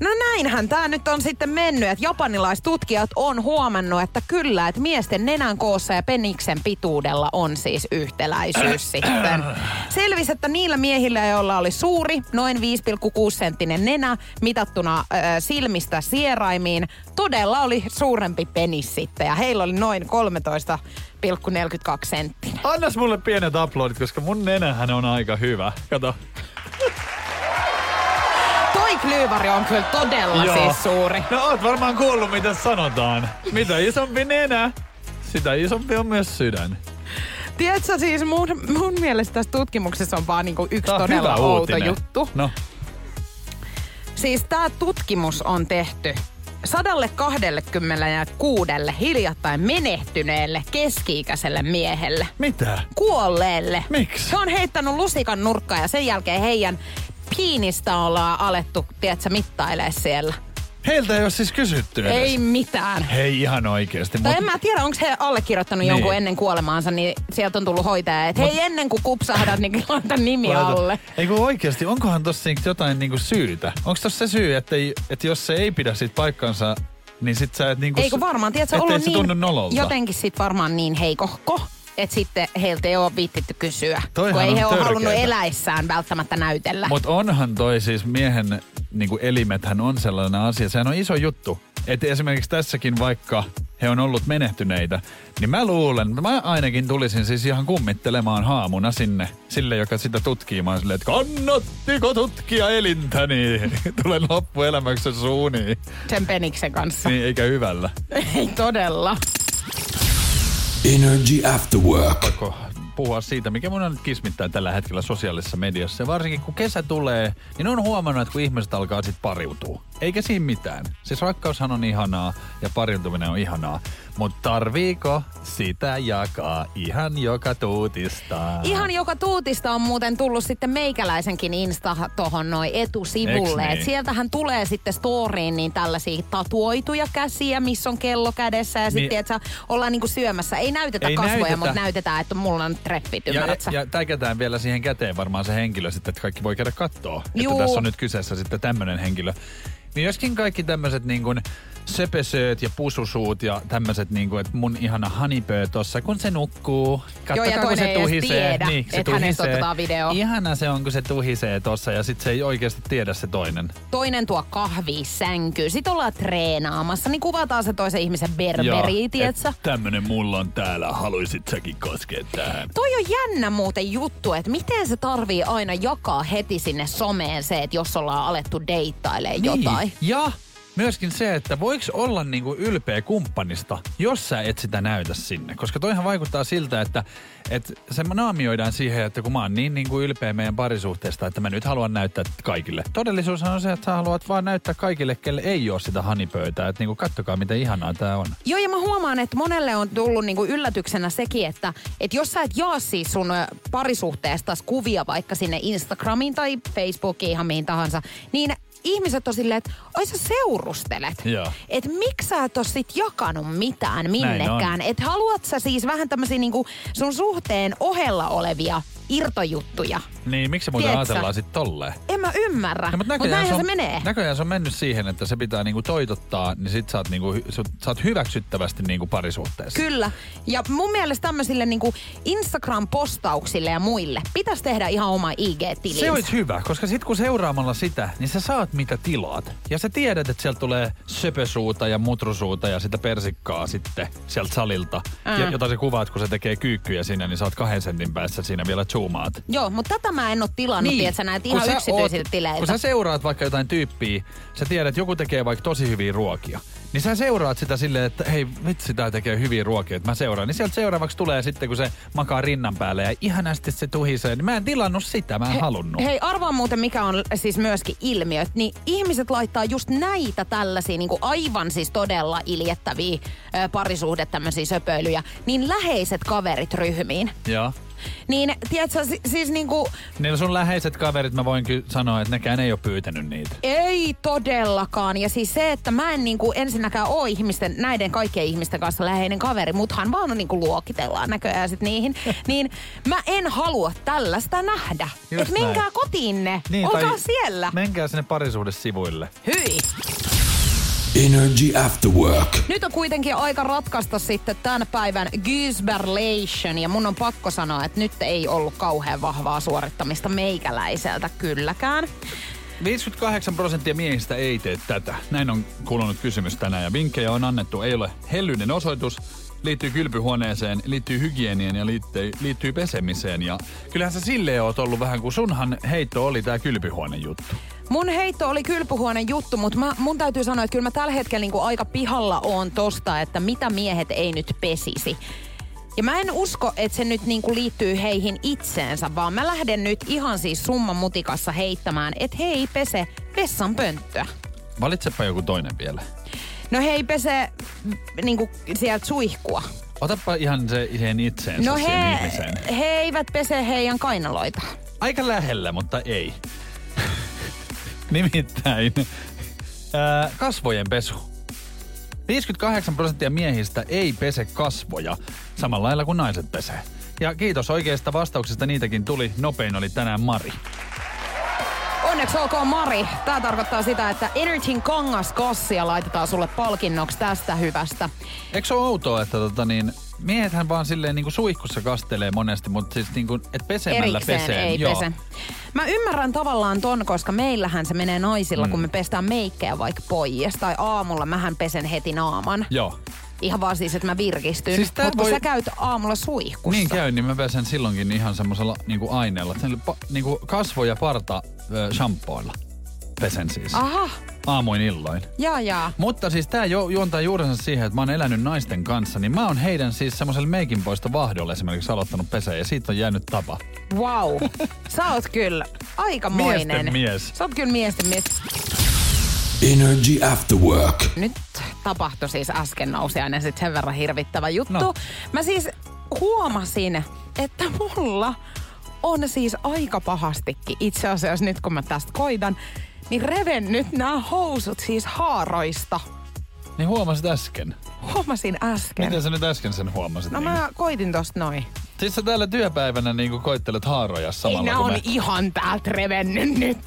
No näinhän tämä nyt on sitten mennyt, että japanilaistutkijat on huomannut, että kyllä, että miesten nenän koossa ja peniksen pituudella on siis yhtäläisyys sitten. Selvisi, että niillä miehillä, joilla oli suuri, noin 5,6 senttinen nenä mitattuna ö, silmistä sieraimiin, todella oli suurempi penis sitten ja heillä oli noin 13,42 senttinen. Annas mulle pienet uploadit, koska mun nenähän on aika hyvä. Kato. Toi klyyvari on kyllä todella Joo. siis suuri. No oot varmaan kuullut, mitä sanotaan. Mitä isompi nenä, sitä isompi on myös sydän. Tiedätkö, siis mun, mun mielestä tässä tutkimuksessa on vaan niinku yksi on todella outo uutinen. juttu. No, Siis tämä tutkimus on tehty 126 hiljattain menehtyneelle keski-ikäiselle miehelle. mitä? Kuolleelle. Miksi? He on heittänyt lusikan nurkkaan ja sen jälkeen heidän piinistä ollaan alettu, tiedätkö, mittailee siellä. Heiltä ei ole siis kysytty edes. Ei mitään. Hei ihan oikeesti. Tai en mä tiedä, onko he allekirjoittanut Niin. jonkun ennen kuolemaansa, niin sieltä on tullut hoitaja, että hei ennen kuin kupsahdat, niin laita nimi alle. Ei kun oikeesti, onkohan tossa jotain niinku syytä? Onko tossa se syy, että, ei, että jos se ei pidä sit paikkansa, niin sit sä et niinku... Ei kun varmaan, tiedätkö, ollut se tunnu niin, nololta. jotenkin sit varmaan niin heikohko, että sitten heiltä ei ole viittitty kysyä. Toihan kun ei he ole halunnut eläissään välttämättä näytellä. Mutta onhan toi siis miehen niinku elimethän on sellainen asia, sehän on iso juttu. Että esimerkiksi tässäkin vaikka he on ollut menehtyneitä, niin mä luulen, mä ainakin tulisin siis ihan kummittelemaan haamuna sinne, sille joka sitä tutkii. Mä silleen, että kannattiko tutkia elintäni? Tulen loppuelämäksi suuniin. Sen peniksen kanssa. Niin, eikä hyvällä. ei todella. Energy After Work. Pakko puhua siitä, mikä mun nyt kismittää tällä hetkellä sosiaalisessa mediassa. Ja varsinkin kun kesä tulee, niin on huomannut, että kun ihmiset alkaa sitten pariutua. Eikä siinä mitään. Siis rakkaushan on ihanaa ja pariutuminen on ihanaa. Mutta tarviiko sitä jakaa ihan joka tuutistaa? Ihan joka tuutista on muuten tullut sitten meikäläisenkin Insta tohon noin etusivulle. Niin? Et sieltähän tulee sitten storyin niin tällaisia tatuoituja käsiä, missä on kello kädessä ja sitten Niin. niin, ollaan niinku syömässä. Ei näytetä Ei kasvoja, näytetä. mutta näytetään, että mulla on treffit, Ja, ymmärrät sä? ja täikätään vielä siihen käteen varmaan se henkilö sitten, että kaikki voi käydä kattoo. Että Juu. tässä on nyt kyseessä sitten tämmöinen henkilö. Myöskin kaikki tämmöiset niin kuin söpösööt ja pususuut ja tämmöiset, niin kuin, että mun ihana honeypö tossa, kun se nukkuu. Joo, ja Kattokaa, kun toinen se tuhisee. tiedä, niin, se tuhisee. video. Ihana se on, kun se tuhisee tossa ja sit se ei oikeasti tiedä se toinen. Toinen tuo kahvi sänkyy. Sitten ollaan treenaamassa, niin kuvataan se toisen ihmisen berberi, tietsä? tämmönen mulla on täällä, haluisit säkin koskea tähän. Toi on jännä muuten juttu, että miten se tarvii aina jakaa heti sinne someen se, että jos ollaan alettu deittailee jotain. Niin. Ja myöskin se, että voiko olla niinku ylpeä kumppanista, jos sä et sitä näytä sinne. Koska toihan vaikuttaa siltä, että, että se naamioidaan siihen, että kun mä oon niin, niin kuin ylpeä meidän parisuhteesta, että mä nyt haluan näyttää kaikille. Todellisuus on se, että sä haluat vaan näyttää kaikille, kelle ei ole sitä hanipöytää. Että niinku kattokaa, miten ihanaa tää on. Joo, ja mä huomaan, että monelle on tullut niinku yllätyksenä sekin, että, että jos sä et jaa siis sun parisuhteesta kuvia vaikka sinne Instagramiin tai Facebookiin ihan mihin tahansa, niin ihmiset on silleen, että oi sä seurustelet. Että miksi sä et ole sit jakanut mitään minnekään. Että haluat sä siis vähän tämmöisiä niinku sun suhteen ohella olevia irtojuttuja. Niin, miksi muuten Tiedätkö? ajatellaan sitten tolleen? En mä ymmärrä, No, mutta mut näinhän on, se menee. Näköjään se on mennyt siihen, että se pitää niinku toitottaa, niin sit sä oot, niinku, sä, oot hyväksyttävästi niinku parisuhteessa. Kyllä. Ja mun mielestä tämmöisille niinku Instagram-postauksille ja muille pitäisi tehdä ihan oma IG-tili. Se olisi hyvä, koska sit kun seuraamalla sitä, niin sä saat mitä tilaat. Ja sä tiedät, että sieltä tulee söpösuuta ja mutrusuuta ja sitä persikkaa sitten sieltä salilta. Mm. Ja, jota sä kuvaat, kun se tekee kyykkyjä siinä, niin sä oot kahden sentin päässä siinä vielä zoomaat. Joo, mutta tätä mä en ole tilannut, niin. tiedätkö, näitä ihan yksityisiltä oot- tileiltä. Kun sä seuraat vaikka jotain tyyppiä, sä tiedät, että joku tekee vaikka tosi hyviä ruokia. Niin sä seuraat sitä silleen, että hei vitsi, tää tekee hyviä ruokia, että mä seuraan. Niin sieltä seuraavaksi tulee sitten, kun se makaa rinnan päälle ja ihanasti se tuhisee. Niin mä en tilannut sitä, mä en He- halunnut. Hei, arvaa muuten mikä on siis myöskin ilmiö. Niin ihmiset laittaa just näitä tällaisia niin kuin aivan siis todella iljettäviä parisuhde tämmöisiä söpöilyjä, niin läheiset kaverit ryhmiin. Joo. Niin, tiedätkö, si- siis niinku, Niillä sun läheiset kaverit, mä voin kyllä sanoa, että nekään ei ole pyytänyt niitä. ei todellakaan. Ja siis se, että mä en niinku ensinnäkään ole ihmisten, näiden kaikkien ihmisten kanssa läheinen kaveri, muthan vaan niinku luokitellaan näköjään sit niihin. niin mä en halua tällaista nähdä. Just Et menkää näin. kotiinne, Niin, olkaa siellä. Menkää sinne parisuhdesivuille. Hyi. Energy After Work. Nyt on kuitenkin aika ratkaista sitten tämän päivän Gysberlation ja mun on pakko sanoa, että nyt ei ollut kauhean vahvaa suorittamista meikäläiseltä kylläkään. 58 prosenttia miehistä ei tee tätä. Näin on kuulunut kysymys tänään ja vinkkejä on annettu. Ei ole hellyinen osoitus, liittyy kylpyhuoneeseen, liittyy hygienien ja liittyy, liittyy pesemiseen. Ja kyllähän sä silleen oot ollut vähän, kun sunhan heitto oli tää kylpyhuone juttu. Mun heitto oli kylpyhuoneen juttu, mutta mä, mun täytyy sanoa, että kyllä mä tällä hetkellä niin aika pihalla on tosta, että mitä miehet ei nyt pesisi. Ja mä en usko, että se nyt niin liittyy heihin itseensä, vaan mä lähden nyt ihan siis summan mutikassa heittämään, että he ei pese vessan pönttöä. Valitsepa joku toinen vielä. No he ei pese niin sieltä suihkua. Otapa ihan se siihen itseensä, No siihen he, ihmiseen. he eivät pese heidän kainaloita. Aika lähellä, mutta ei. Nimittäin ää, kasvojen pesu. 58 prosenttia miehistä ei pese kasvoja samalla lailla kuin naiset pesee. Ja kiitos oikeista vastauksista, niitäkin tuli. Nopein oli tänään Mari. Onneksi olkoon Mari. Tämä tarkoittaa sitä, että Energyn kangaskassia laitetaan sulle palkinnoksi tästä hyvästä. Eikö se ole outoa, että tota niin, miehethän vaan silleen niin kuin suihkussa kastelee monesti, mutta siis niin kuin, et pesemällä Erikseen pesee. ei Joo. pese. Mä ymmärrän tavallaan ton, koska meillähän se menee naisilla, mm. kun me pestään meikkejä vaikka pois. Tai aamulla mähän pesen heti naaman. Joo. Ihan vaan siis, että mä virkistyn. Siis Mutta kun voi- sä käyt aamulla suihkussa. Niin käy, niin mä pesen silloinkin ihan semmoisella niinku aineella. Sen pa, niinku kasvo- ja parta ö, shampooilla pesen siis. Aha, Aamuin illoin. jaa jaa. Mutta siis tää jo, juontaa juurensa siihen, että mä oon elänyt naisten kanssa, niin mä oon heidän siis semmoiselle meikinpoista vahdolle esimerkiksi aloittanut pesää ja siitä on jäänyt tapa. Wow. Sä oot kyllä aikamoinen. Miesten mies. Sä oot kyllä miesten mies. Energy After Work. Nyt tapahtui siis äsken nousiainen sit sen verran hirvittävä juttu. No. Mä siis huomasin, että mulla on siis aika pahastikin itse asiassa nyt kun mä tästä koitan, niin revennyt nämä housut siis haaroista. Niin huomasit äsken. Huomasin äsken. Miten sä nyt äsken sen huomasit? No niin? mä koitin tosta noin. Siis sä täällä työpäivänä niinku koittelet haaroja Ei samalla nää kun on me... ihan täältä revennyt nyt.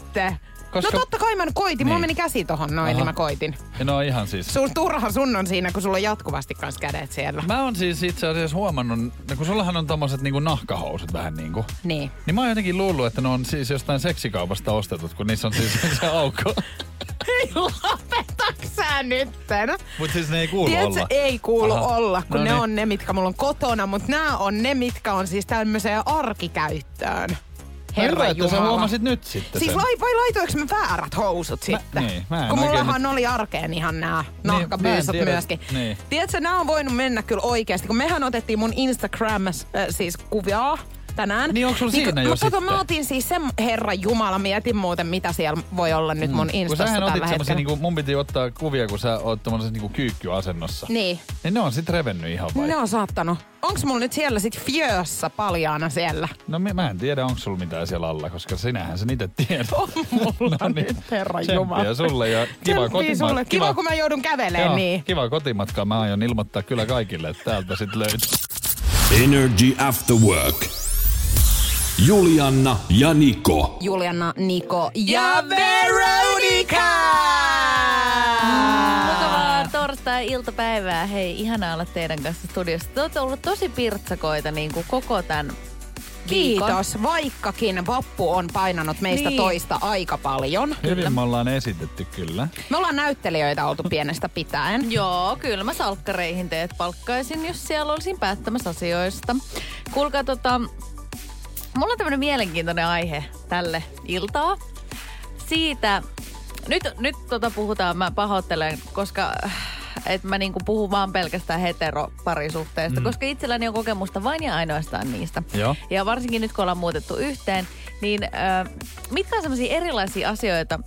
Koska- No totta kai mä koitin. Mulla Niin. meni käsi tohon noin, niin Aha. mä koitin. No ihan siis... Sun turha sun on siinä, kun sulla on jatkuvasti kans kädet siellä. Mä oon siis itse asiassa huomannut, no kun sullahan on tommoset niinku nahkahousut vähän niinku. Niin. Niin mä oon jotenkin luullut, että ne on siis jostain seksikaupasta ostetut, kun niissä on siis se aukko. Ei lopetaks sä nytten? Mut siis ne ei kuulu Tiedätkö, olla. ei kuulu Aha. olla, kun No ne niin. on ne, mitkä mulla on kotona, mutta nämä on ne, mitkä on siis tämmöiseen arkikäyttöön. Herra että sä huomasit nyt sitten Siis sen. lai, vai laitoinko mä väärät housut sitten? niin, mä Kun mullahan oli arkeen ihan nämä Niin, mä nahkabyysot tiedä, myöskin. niin. Tiedätkö, nämä on voinut mennä kyllä oikeasti, kun mehän otettiin mun Instagram äh, siis kuvia tänään. Niin onko sulla siinä jo mutta kato, sitten? mä otin siis sen, herra Jumala, mietin muuten mitä siellä voi olla nyt mun Mm. kun Instassa sähän tällä hetkellä. niinku, mun piti ottaa kuvia, kun sä oot tommosessa niinku kyykkyasennossa. Niin. Niin ne on sit revennyt ihan vai? Ne on saattanut. Onks mulla nyt siellä sit fjössä paljaana siellä? No mä en tiedä, onko sulla mitään siellä alla, koska sinähän sen itse tiedät. On mulla nyt, herra Jumala. sulle ja kiva kotimatka. sulle. Kiva, kun mä joudun kävelemään Joo, niin. kiva kotimatkaa. Mä aion ilmoittaa kyllä kaikille, että täältä sit löytyy. Energy After Work. Julianna ja Niko. Juliana, Niko ja Veronica! Torstai-iltapäivää. Hei, ihanaa olla teidän kanssa studiossa. Te olette ollut tosi pirtsakoita niin kuin koko tämän viikon. Kiitos, vaikkakin vappu on painanut meistä Niin. toista aika paljon. Hyvin me ollaan esitetty kyllä. Me ollaan näyttelijöitä oltu pienestä pitäen. Joo, kyllä mä salkkareihin teet palkkaisin, jos siellä olisin päättämässä asioista. Kuulkaa tota, mulla on tämmönen mielenkiintoinen aihe tälle iltaa. Siitä, nyt, nyt tota puhutaan, mä pahoittelen, koska äh, että mä niinku puhun vaan pelkästään heteroparisuhteesta, mm. koska itselläni on kokemusta vain ja ainoastaan niistä. Joo. Ja varsinkin nyt kun ollaan muutettu yhteen, niin äh, mitkä on sellaisia erilaisia asioita,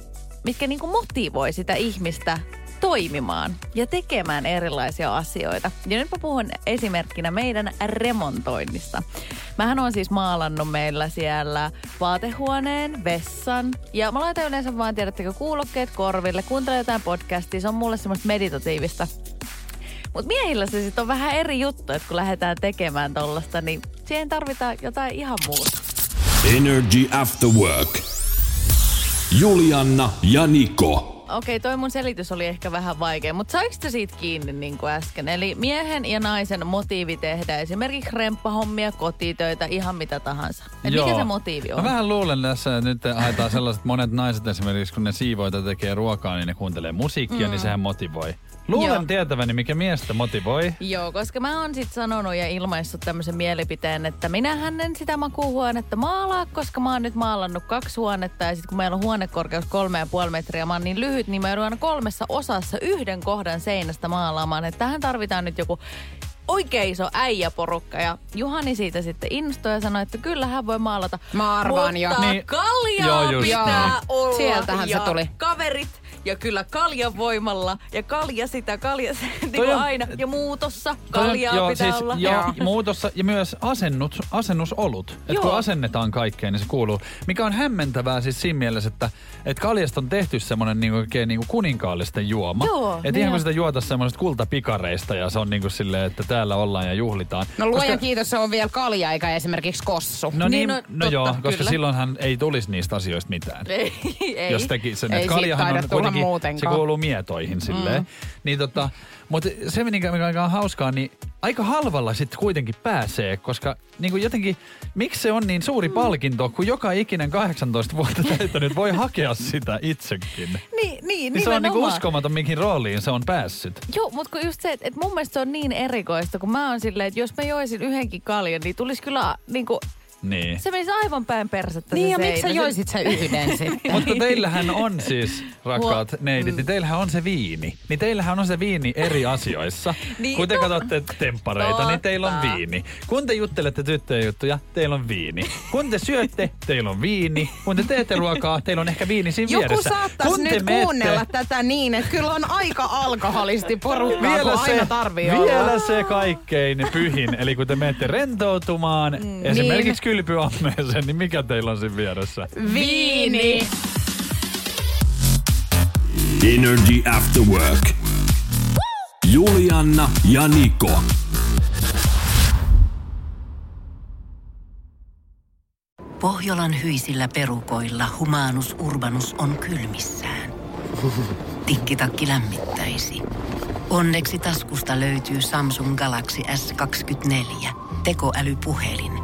mitkä niinku motivoi sitä ihmistä toimimaan ja tekemään erilaisia asioita. Ja nyt mä puhun esimerkkinä meidän remontoinnista. Mähän on siis maalannut meillä siellä vaatehuoneen, vessan. Ja mä laitan yleensä vaan, tiedättekö, kuulokkeet korville, kuuntelen jotain podcastia. Se on mulle semmoista meditatiivista. Mutta miehillä se sitten on vähän eri juttu, että kun lähdetään tekemään tollasta, niin siihen tarvitaan jotain ihan muuta. Energy After Work. Julianna ja Niko. Okei, toi mun selitys oli ehkä vähän vaikea, mutta saiko te siitä kiinni niin kuin äsken? Eli miehen ja naisen motiivi tehdä esimerkiksi remppahommia, kotitöitä, ihan mitä tahansa. Et mikä se motiivi on? Mä vähän luulen tässä, että nyt haetaan sellaiset monet naiset esimerkiksi, kun ne siivoita tekee ruokaa, niin ne kuuntelee musiikkia, mm. niin sehän motivoi. Luulen Joo. tietäväni, mikä miestä motivoi. Joo, koska mä oon sit sanonut ja ilmaissut tämmöisen mielipiteen, että minähän en sitä makuuhuonetta maalaa, koska mä oon nyt maalannut kaksi huonetta ja sit kun meillä on huonekorkeus kolme ja puoli metriä, mä oon niin lyhyt, niin mä joudun aina kolmessa osassa yhden kohdan seinästä maalaamaan. Että tähän tarvitaan nyt joku oikein iso äijäporukka. Ja Juhani siitä sitten innostui ja sanoi, että kyllä hän voi maalata. Mä arvaan jo. Mutta Niin. kaljaa Joo, just pitää niin. olla. Sieltähän se ja tuli. kaverit ja kyllä kaljan voimalla ja kalja sitä, kalja se, niin kuin on- aina. Ja muutossa Toi on- kaljaa joo, pitää siis, olla. Joo, Joo. muutossa ja myös asennut, asennusolut. Et Joo. kun asennetaan kaikkeen, niin se kuuluu. Mikä on hämmentävää siis siinä mielessä, että et kaljasta on tehty semmoinen niinku, oikein niinku kuninkaallisten juoma. Joo, et niin ihan kun sitä juota semmoisesta kultapikareista ja se on niinku silleen, että täällä ollaan ja juhlitaan. No luojan kiitos, se on vielä kalja eikä esimerkiksi kossu. No niin, Niin, no, no, no totta, joo, koska kyllä. silloinhan ei tulisi niistä asioista mitään. Ei, ei. jos teki sen. Ei Et siitä kaljahan on kuitenkin, se muutenkaan. kuuluu mietoihin silleen. Mm. Niin tota, mutta se mikä mikä on hauskaa, niin aika halvalla sitten kuitenkin pääsee, koska niin kuin jotenkin, miksi se on niin suuri palkinto, kun joka ikinen 18 vuotta täyttänyt voi hakea sitä itsekin. Niin, niin, Niin se on niinku nimenomaan. uskomaton, mihin rooliin se on päässyt. Joo, mutta kun just se, että et mun mielestä se on niin erikoista, kun mä oon silleen, että jos mä joisin yhdenkin kaljan, niin tulisi kyllä niinku, Niin. se menisi aivan päin persettä Niin se ja miksi sä joisit sen yhden sitten? Mutta teillähän on siis, rakkaat neidit, niin teillähän on se viini. Niin teillähän on se viini eri asioissa. Niin, Kun te to- katsotte temppareita, niin teillä on Totta. viini. Kun te juttelette tyttöjen juttuja, teillä on viini. Kun te syötte, teillä on viini. Kun te teette ruokaa, teillä on ehkä viini siinä Joku vieressä. saattaisi Kun nyt te menette- kuunnella tätä niin, että kyllä on aika alkoholisti porukkaa, vielä kun aina se, tarvii vielä olla. se kaikkein pyhin. Eli kun te menette rentoutumaan, mm, esimerkiksi Niin. Kylpyammeeseen, niin mikä teillä on siinä vieressä? Viini. Energy After Work. Julianna ja Niko. Pohjolan hyisillä perukoilla humanus urbanus on kylmissään. Tikkitakki lämmittäisi. Onneksi taskusta löytyy Samsung Galaxy S24, tekoälypuhelin.